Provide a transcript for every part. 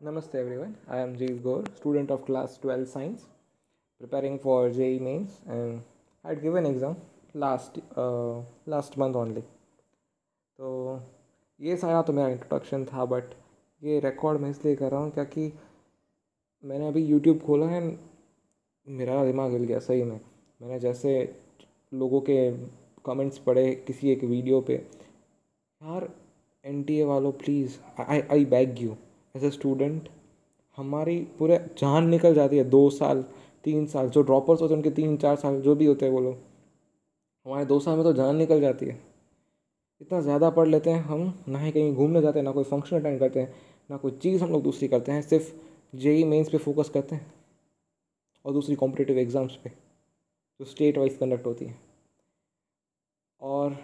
नमस्ते every one I am Jeev Gaur student of class twelve science preparing for J E mains and had given exam last last month only तो ये सारा तो मेरा introduction था but ये record मैं इसलिए कर रहा हूँ क्योंकि मैंने अभी यूट्यूब खोला है, मेरा दिमाग हिल गया, सही में। मैंने जैसे लोगों के कमेंट्स पढ़े किसी एक वीडियो पर यार एन टी ए वालों please I I beg you as a student हमारी पूरे जान निकल जाती है, दो साल, तीन साल, जो ड्रॉपर्स होते हैं, उनके तीन, चार साल, जो भी होते हैं वो लोग, हमारे दो साल में तो जान निकल जाती है। इतना ज़्यादा पढ़ लेते हैं हम, ना ही कहीं घूमने जाते हैं, ना कोई फ़ंक्शन अटेंड करते हैं, ना कोई चीज़ हम लोग दूसरी करते हैं, सिर्फ़ जेई मेंस पे फोकस करते हैं और दूसरी कॉम्पिटेटिव एग्ज़ाम्स पे, जो स्टेट वाइज कंडक्ट होती है। और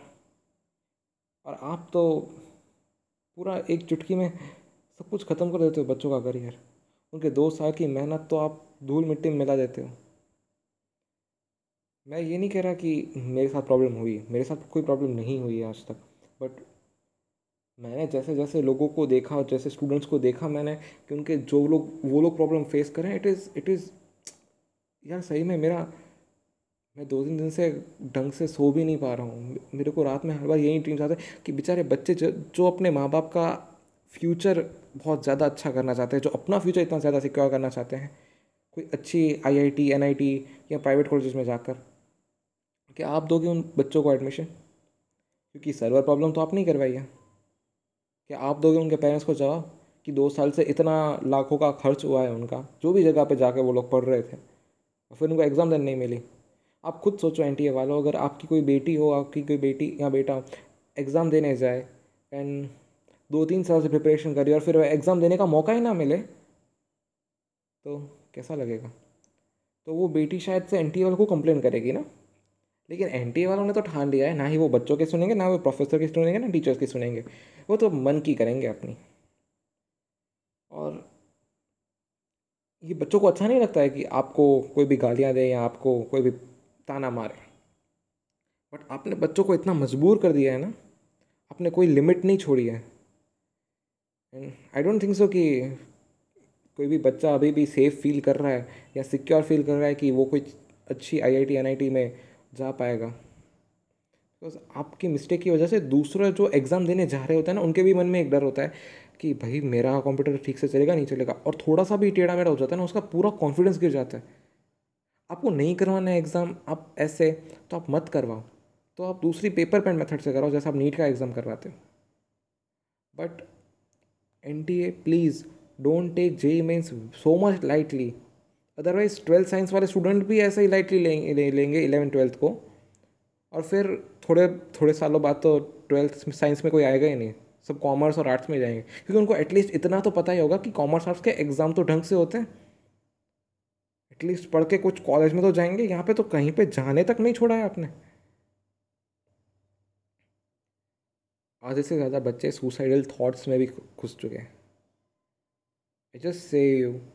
और आप तो पूरा एक चुटकी में सब कुछ ख़त्म कर देते हो बच्चों का करियर। उनके दो साल की मेहनत तो आप धूल मिट्टी में मिला देते हो। मैं ये नहीं कह रहा कि मेरे साथ प्रॉब्लम हुई मेरे साथ कोई प्रॉब्लम नहीं हुई है आज तक बट मैंने जैसे जैसे लोगों को देखा जैसे स्टूडेंट्स को देखा मैंने कि उनके जो लोग वो लोग प्रॉब्लम फेस करें इट इज़ इट इज़ यार सही में मेरा मैं दो तीन दिन से ढंग से सो भी नहीं पा रहा हूँ। मेरे को रात में हर बार यही ड्रीम्स आते कि बेचारे बच्चे जो, जो अपने माँ बाप का फ्यूचर बहुत ज़्यादा अच्छा करना चाहते हैं, जो अपना फ्यूचर इतना ज़्यादा सिक्योर करना चाहते हैं, कोई अच्छी आईआईटी एनआईटी या प्राइवेट कॉलेजेस में जाकर। क्या आप दोगे उन बच्चों को एडमिशन क्योंकि सर्वर प्रॉब्लम तो आप नहीं करवाई है। क्या आप दोगे उनके पेरेंट्स को जवाब कि दो साल से इतना लाखों का खर्च हुआ है उनका, जो भी जगह पे जाके वो लोग पढ़ रहे थे, और फिर उनको एग्ज़ाम देने नहीं मिली? आप खुद सोचो एन टी वालों, अगर आपकी कोई बेटी हो, आपकी कोई बेटी या बेटा एग्ज़ाम देने जाए एंड दो तीन साल से प्रिपरेशन करी और फिर एग्ज़ाम देने का मौका ही ना मिले। तो कैसा लगेगा? तो वो बेटी शायद से एन वालों को कंप्लेन करेगी ना। लेकिन एन वालों ने तो ठान लिया है, ना ही वो बच्चों के सुनेंगे, ना वो प्रोफेसर के सुनेंगे, ना टीचर्स की सुनेंगे। वो तो मन की करेंगे अपनी। और ये बच्चों को अच्छा नहीं लगता है कि आपको कोई भी गालियाँ दे या आपको कोई भी ताना मारे। बट आपने बच्चों को इतना मजबूर कर दिया है ना, आपने कोई लिमिट नहीं छोड़ी है। आई डोंट थिंक सो कि कोई भी बच्चा अभी भी सेफ़ फील कर रहा है या सिक्योर फील कर रहा है कि वो कोई अच्छी I I T N I T में जा पाएगा। बिकॉज़ आपकी मिस्टेक की वजह से दूसरा जो एग्ज़ाम देने जा रहे होते हैं ना, उनके भी मन में एक डर होता है कि भाई मेरा कंप्यूटर ठीक से चलेगा नहीं चलेगा। और थोड़ा सा भी टेढ़ा मेढ़ा हो जाता है ना, उसका पूरा कॉन्फिडेंस गिर जाता है। आपको नहीं करवाना है एग्ज़ाम आप ऐसे तो आप मत करवाओ। तो आप दूसरी पेपर पेंट मेथड से कराओ, जैसे आप नीट का एग्ज़ाम करवाते हो। But N T A please don't take J mains so much lightly otherwise twelfth science वाले स्टूडेंट भी ऐसे ही लाइटली लेंगे लेंगे इलेवन ट्वेल्थ को। और फिर थोड़े थोड़े सालों बाद तो ट्वेल्थ साइंस में कोई आएगा ही नहीं। सब कॉमर्स और आर्ट्स में जाएँगे। क्योंकि उनको एटलीस्ट इतना तो पता ही होगा कि कॉमर्स आर्ट्स के एग्ज़ाम तो ढंग से होते हैं। एटलीस्ट पढ़ के कुछ कॉलेज में तो जाएँगे, यहाँ पे तो कहीं पे जाने तक नहीं छोड़ा है आपने। आधे से ज़्यादा बच्चे सुसाइडल थॉट्स में भी घुस चुके हैं। I just say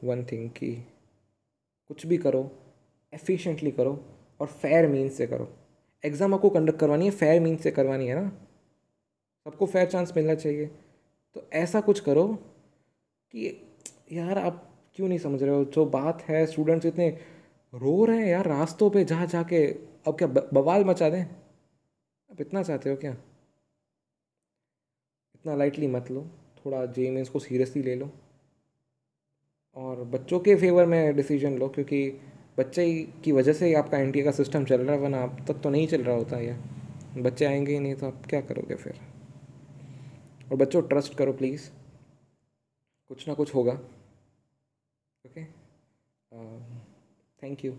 one thing कि कुछ भी करो एफिशिएंटली करो और फेयर मीन्स से करो। एग्ज़ाम आपको कंडक्ट करवानी है फेयर मीन्स से करवानी है ना? सबको फेयर चांस मिलना चाहिए। तो ऐसा कुछ करो कि यार आप क्यों नहीं समझ रहे हो? जो बात है स्टूडेंट्स इतने रो रहे हैं यार, रास्तों पे जा जाके, अब क्या बवाल मचा दें? आप इतना चाहते हो क्या? इतना लाइटली मत लो। थोड़ा जे मीन्स को सीरियसली ले लो। और बच्चों के फेवर में डिसीज़न लो, क्योंकि बच्चे की वजह से ही आपका एन का सिस्टम चल रहा है, वरना अब तक तो नहीं चल रहा होता ये। बच्चे आएँगे ही नहीं तो आप क्या करोगे फिर? और बच्चों ट्रस्ट करो प्लीज़ कुछ ना कुछ होगा। Okay thank you